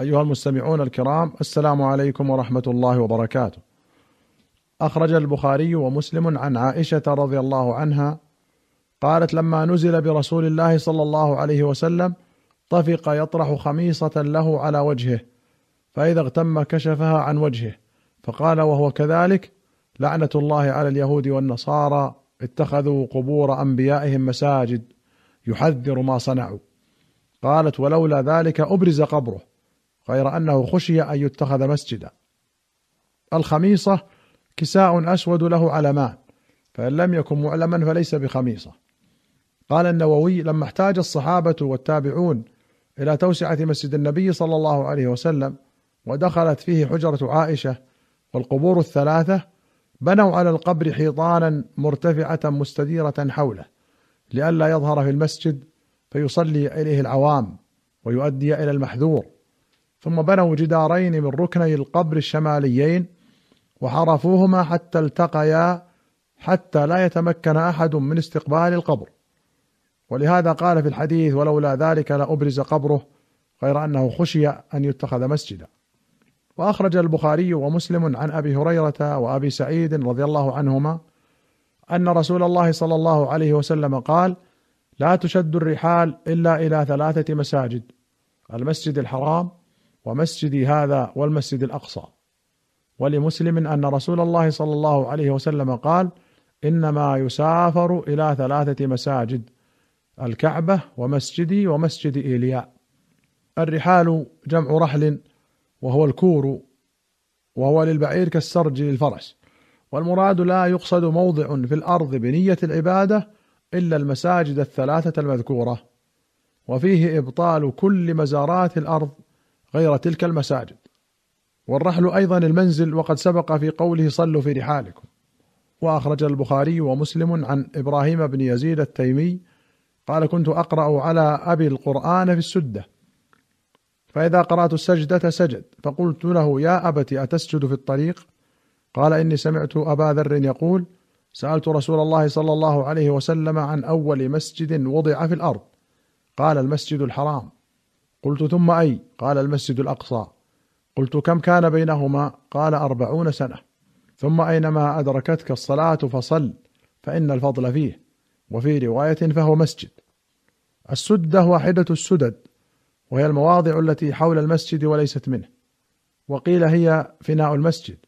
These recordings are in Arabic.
أيها المستمعون الكرام السلام عليكم ورحمة الله وبركاته. أخرج البخاري ومسلم عن عائشة رضي الله عنها قالت لما نزل برسول الله صلى الله عليه وسلم طفق يطرح خميصة له على وجهه فإذا اغتم كشفها عن وجهه فقال وهو كذلك؟ لعنة الله على اليهود والنصارى اتخذوا قبور أنبيائهم مساجد يحذر ما صنعوا. قالت ولولا ذلك أبرز قبره. غير أنه خشي أن يتخذ مسجدا. الخميصة كساء أسود له علمان فإن لم يكن معلما فليس بخميصة. قال النووي لما احتاج الصحابة والتابعون إلى توسعة مسجد النبي صلى الله عليه وسلم ودخلت فيه حجرة عائشة والقبور الثلاثة بنوا على القبر حيطانا مرتفعة مستديرة حوله لئلا يظهر في المسجد فيصلي إليه العوام ويؤدي إلى المحذور. ثم بنوا جدارين من ركني القبر الشماليين وحرفوهما حتى التقيا حتى لا يتمكن أحد من استقبال القبر. ولهذا قال في الحديث ولولا ذلك لابرز قبره غير أنه خشي أن يتخذ مسجدا. وأخرج البخاري ومسلم عن أبي هريرة وأبي سعيد رضي الله عنهما أن رسول الله صلى الله عليه وسلم قال لا تشد الرحال إلا إلى ثلاثة مساجد المسجد الحرام ومسجدي هذا والمسجد الأقصى. ولمسلم أن رسول الله صلى الله عليه وسلم قال إنما يسافر إلى ثلاثة مساجد الكعبة ومسجدي ومسجد إيلياء. الرحال جمع رحل وهو الكور وهو للبعير كالسرج للفرس. والمراد لا يقصد موضع في الأرض بنية العبادة إلا المساجد الثلاثة المذكورة. وفيه إبطال كل مزارات الأرض غير تلك المساجد. والرحل أيضا المنزل وقد سبق في قوله صلوا في رحالكم. وأخرج البخاري ومسلم عن إبراهيم بن يزيد التيمي قال كنت أقرأ على أبي القرآن في السدة. فإذا قرأت السجدة سجد. فقلت له يا ابت أتسجد في الطريق؟ قال إني سمعت أبا ذر يقول سألت رسول الله صلى الله عليه وسلم عن أول مسجد وضع في الأرض. قال المسجد الحرام. قلت ثم أي؟ قال المسجد الأقصى. قلت كم كان بينهما؟ قال أربعون سنة. ثم أينما أدركتك الصلاة فصل فإن الفضل فيه. وفي رواية فهو مسجد. السدة واحدة السدد وهي المواضع التي حول المسجد وليست منه. وقيل هي فناء المسجد.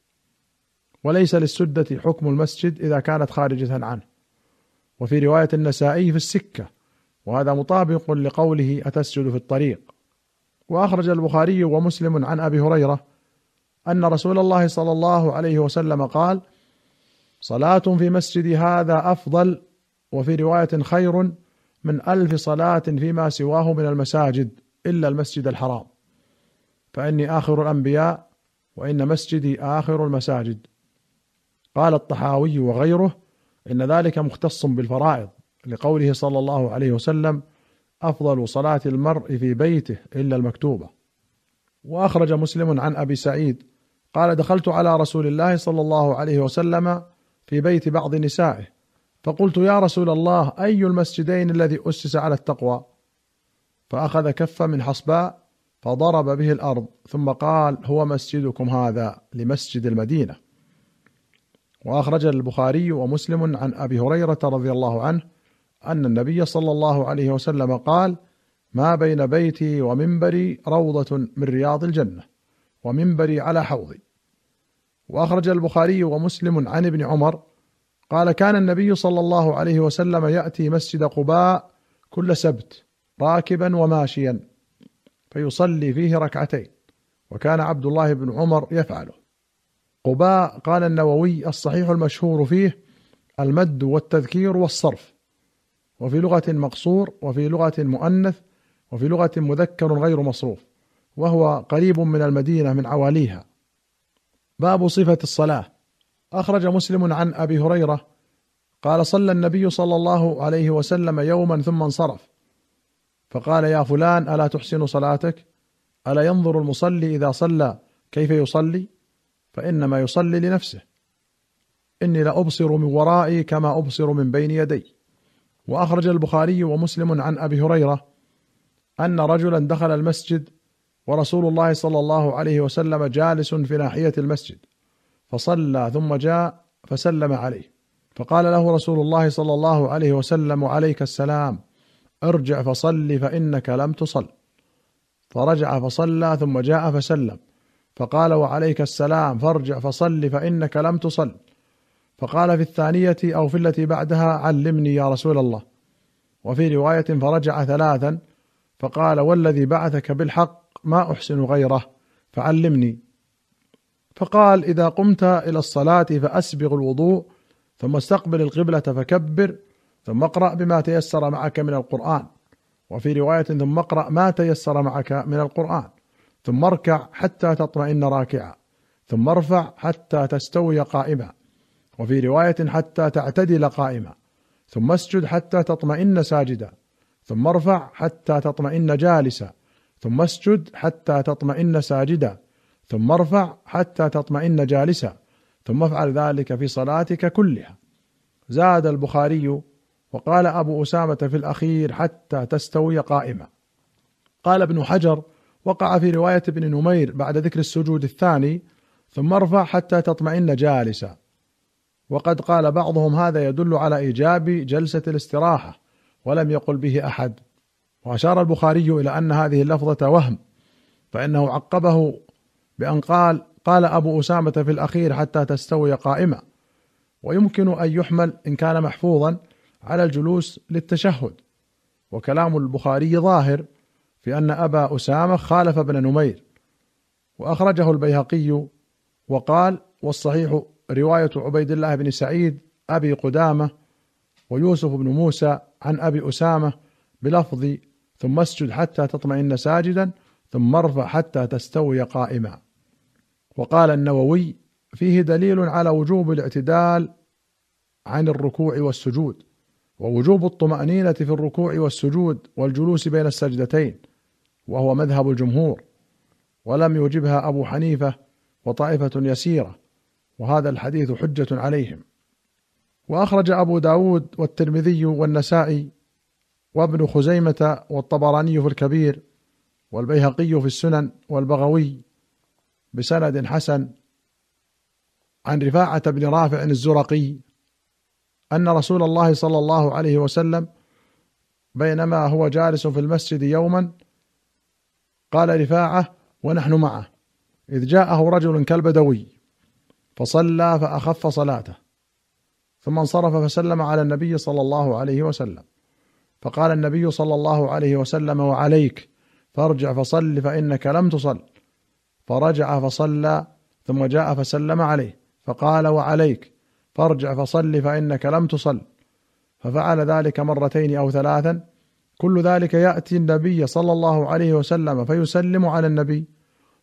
وليس للسدة حكم المسجد إذا كانت خارجة عنه. وفي رواية النسائي في السكة وهذا مطابق لقوله أتسجد في الطريق. وأخرج البخاري ومسلم عن أبي هريرة أن رسول الله صلى الله عليه وسلم قال صلاة في مسجد هذا أفضل وفي رواية خير من ألف صلاة فيما سواه من المساجد إلا المسجد الحرام. فإني آخر الأنبياء وإن مسجدي آخر المساجد. قال الطحاوي وغيره إن ذلك مختص بالفرائض لقوله صلى الله عليه وسلم أفضل صلاة المرء في بيته إلا المكتوبة. وأخرج مسلم عن أبي سعيد قال دخلت على رسول الله صلى الله عليه وسلم في بيت بعض نسائه فقلت يا رسول الله أي المسجدين الذي أسس على التقوى؟ فأخذ كفا من حصباء فضرب به الأرض ثم قال هو مسجدكم هذا لمسجد المدينة. وأخرج البخاري ومسلم عن أبي هريرة رضي الله عنه أن النبي صلى الله عليه وسلم قال ما بين بيتي ومنبري روضة من رياض الجنة ومنبري على حوضي. وأخرج البخاري ومسلم عن ابن عمر قال كان النبي صلى الله عليه وسلم يأتي مسجد قباء كل سبت راكبا وماشيا فيصلي فيه ركعتين وكان عبد الله بن عمر يفعله. قباء قال النووي الصحيح المشهور فيه المد والتذكير والصرف. وفي لغة مقصور وفي لغة مؤنث وفي لغة مذكر غير مصروف وهو قريب من المدينة من عواليها. باب صفة الصلاة. أخرج مسلم عن أبي هريرة قال صلى النبي صلى الله عليه وسلم يوما ثم انصرف. فقال يا فلان ألا تحسن صلاتك؟ ألا ينظر المصلي إذا صلى كيف يصلي؟ فإنما يصلي لنفسه. إني لأبصر من ورائي كما أبصر من بين يدي. وأخرج البخاري ومسلم عن أبي هريرة أن رجلا دخل المسجد ورسول الله صلى الله عليه وسلم جالس في ناحية المسجد فصلى ثم جاء فسلم عليه. فقال له رسول الله صلى الله عليه وسلم وعليك السلام ارجع فصل فإنك لم تصل. فرجع فصلى ثم جاء فسلم فقال وعليك السلام فارجع فصل فإنك لم تصل. فقال في الثانية أو في التي بعدها علمني يا رسول الله. وفي رواية فرجع ثلاثا فقال والذي بعثك بالحق ما أحسن غيره فعلمني. فقال إذا قمت إلى الصلاة فأسبغ الوضوء ثم استقبل القبلة فكبر ثم اقرأ بما تيسر معك من القرآن. وفي رواية ثم اقرأ ما تيسر معك من القرآن ثم اركع حتى تطمئن راكعا ثم ارفع حتى تستوي قائما. وفي رواية حتى تعتدل قائما ثم اسجد حتى تطمئن ساجدا ثم ارفع حتى تطمئن جالسا ثم اسجد حتى تطمئن ساجدا ثم ارفع حتى تطمئن جالسا ثم افعل ذلك في صلاتك كلها. زاد البخاري وقال أبو أسامة في الأخير حتى تستوي قائما قال ابن حجر وقع في رواية ابن نمير بعد ذكر السجود الثاني ثم ارفع حتى تطمئن جالسا. وقد قال بعضهم هذا يدل على إيجاب جلسة الاستراحة ولم يقل به أحد. وأشار البخاري إلى أن هذه اللفظة وهم فإنه عقبه بأن قال قال أبو أسامة في الأخير حتى تستوي قائمة. ويمكن أن يحمل إن كان محفوظا على الجلوس للتشهد. وكلام البخاري ظاهر في أن أبا أسامة خالف ابن نمير. وأخرجه البيهقي وقال والصحيح رواية عبيد الله بن سعيد أبي قدامة ويوسف بن موسى عن أبي أسامة بلفظ ثم اسجد حتى تطمئن ساجدا ثم ارفع حتى تستوي قائما وقال النووي فيه دليل على وجوب الاعتدال عن الركوع والسجود ووجوب الطمأنينة في الركوع والسجود والجلوس بين السجدتين وهو مذهب الجمهور ولم يوجبها أبو حنيفة وطائفة يسيرة وهذا الحديث حجة عليهم. وأخرج أبو داود والترمذي والنسائي وابن خزيمة والطبراني في الكبير والبيهقي في السنن والبغوي بسند حسن عن رفاعة بن رافع الزرقي أن رسول الله صلى الله عليه وسلم بينما هو جالس في المسجد يوما قال رفاعة ونحن معه إذ جاءه رجل كالبدوي فصلى فأخف صلاته. ثم انصرف فسلم على النبي صلى الله عليه وسلم. فقال النبي صلى الله عليه وسلم وعليك فارجع فصل فإنك لم تصل. فرجع فصلى ثم جاء فسلم عليه. فقال وعليك فارجع فصل فإنك لم تصل. ففعل ذلك مرتين أو ثلاثا. كل ذلك يأتي النبي صلى الله عليه وسلم فيسلم على النبي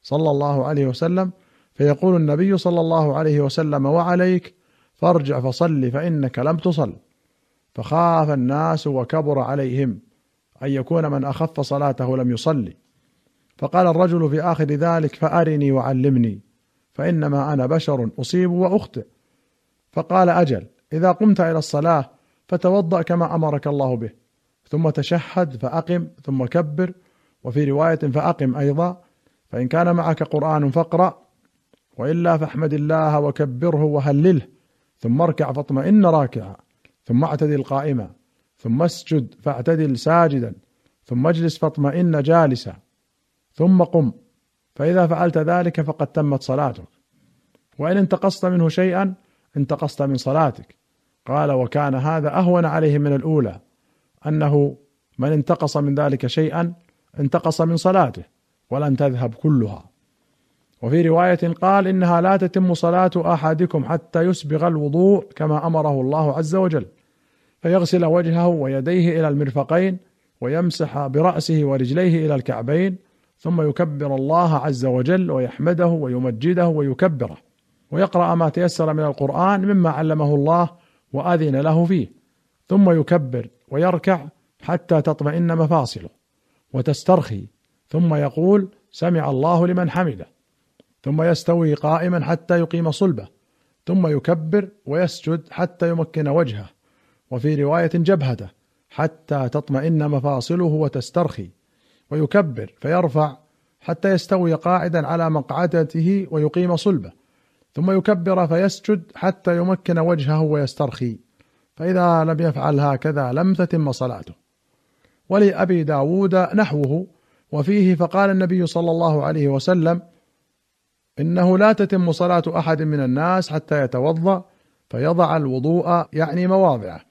صلى الله عليه وسلم فيقول النبي صلى الله عليه وسلم وعليك فارجع فصل فإنك لم تصل. فخاف الناس وكبر عليهم أن يكون من أخف صلاته لم يصلي. فقال الرجل في آخر ذلك فأرني وعلمني فإنما أنا بشر أصيب وأخطئ. فقال أجل إذا قمت إلى الصلاة فتوضأ كما أمرك الله به ثم تشهد فأقم ثم كبر وفي رواية فأقم أيضا فإن كان معك قرآن فاقرأ. وإلا فاحمد الله وكبره وهلله ثم اركع فاطمئن راكعا ثم اعتدل قائما ثم اسجد فاعتدل ساجدا ثم اجلس فاطمئن جالسا ثم قم فإذا فعلت ذلك فقد تمت صلاتك. وإن انتقصت منه شيئا انتقصت من صلاتك. قال وكان هذا أهون عليه من الأولى أنه من انتقص من ذلك شيئا انتقص من صلاته ولن تذهب كلها. وفي رواية قال إنها لا تتم صلاة أحدكم حتى يسبغ الوضوء كما أمره الله عز وجل. فيغسل وجهه ويديه إلى المرفقين ويمسح برأسه ورجليه إلى الكعبين ثم يكبر الله عز وجل ويحمده ويمجده ويكبره. ويقرأ ما تيسر من القرآن مما علمه الله وأذن له فيه. ثم يكبر ويركع حتى تطمئن مفاصله وتسترخي. ثم يقول سمع الله لمن حمده. ثم يستوي قائما حتى يقيم صلبه ثم يكبر ويسجد حتى يمكن وجهه وفي رواية جبهته حتى تطمئن مفاصله وتسترخي ويكبر فيرفع حتى يستوي قاعدا على مقعدته ويقيم صلبه ثم يكبر فيسجد حتى يمكن وجهه ويسترخي فإذا لم يفعل هكذا لم تتم صلاته. ولأبي داود نحوه وفيه فقال النبي صلى الله عليه وسلم إنه لا تتم صلاة أحد من الناس حتى يتوضأ فيضع الوضوء يعني مواضعه.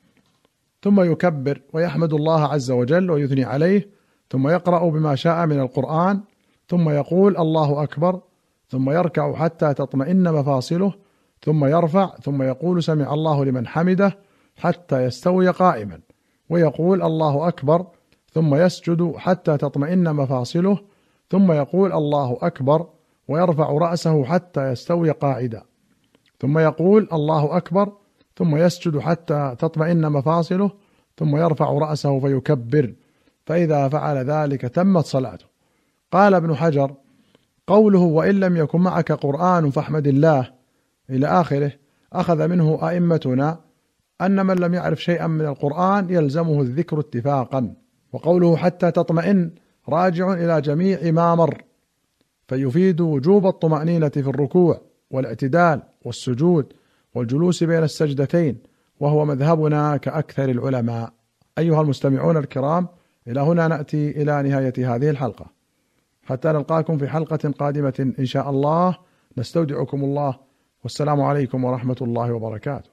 ثم يكبر ويحمد الله عز وجل ويثني عليه ثم يقرأ بما شاء من القرآن ثم يقول الله أكبر ثم يركع حتى تطمئن مفاصله ثم يرفع ثم يقول سمع الله لمن حمده حتى يستوي قائما ويقول الله أكبر ثم يسجد حتى تطمئن مفاصله ثم يقول الله أكبر ويرفع رأسه حتى يستوي قاعدا. ثم يقول الله أكبر. ثم يسجد حتى تطمئن مفاصله. ثم يرفع رأسه فيكبر. فإذا فعل ذلك تمت صلاته. قال ابن حجر قوله وإن لم يكن معك قرآن فاحمد الله. إلى آخره أخذ منه أئمتنا أن من لم يعرف شيئا من القرآن يلزمه الذكر اتفاقا. وقوله حتى تطمئن راجع إلى جميع ما مر. فيفيد وجوب الطمأنينة في الركوع والاعتدال والسجود والجلوس بين السجدتين وهو مذهبنا كأكثر العلماء. أيها المستمعون الكرام إلى هنا نأتي إلى نهاية هذه الحلقة. حتى نلقاكم في حلقة قادمة إن شاء الله. نستودعكم الله. والسلام عليكم ورحمة الله وبركاته.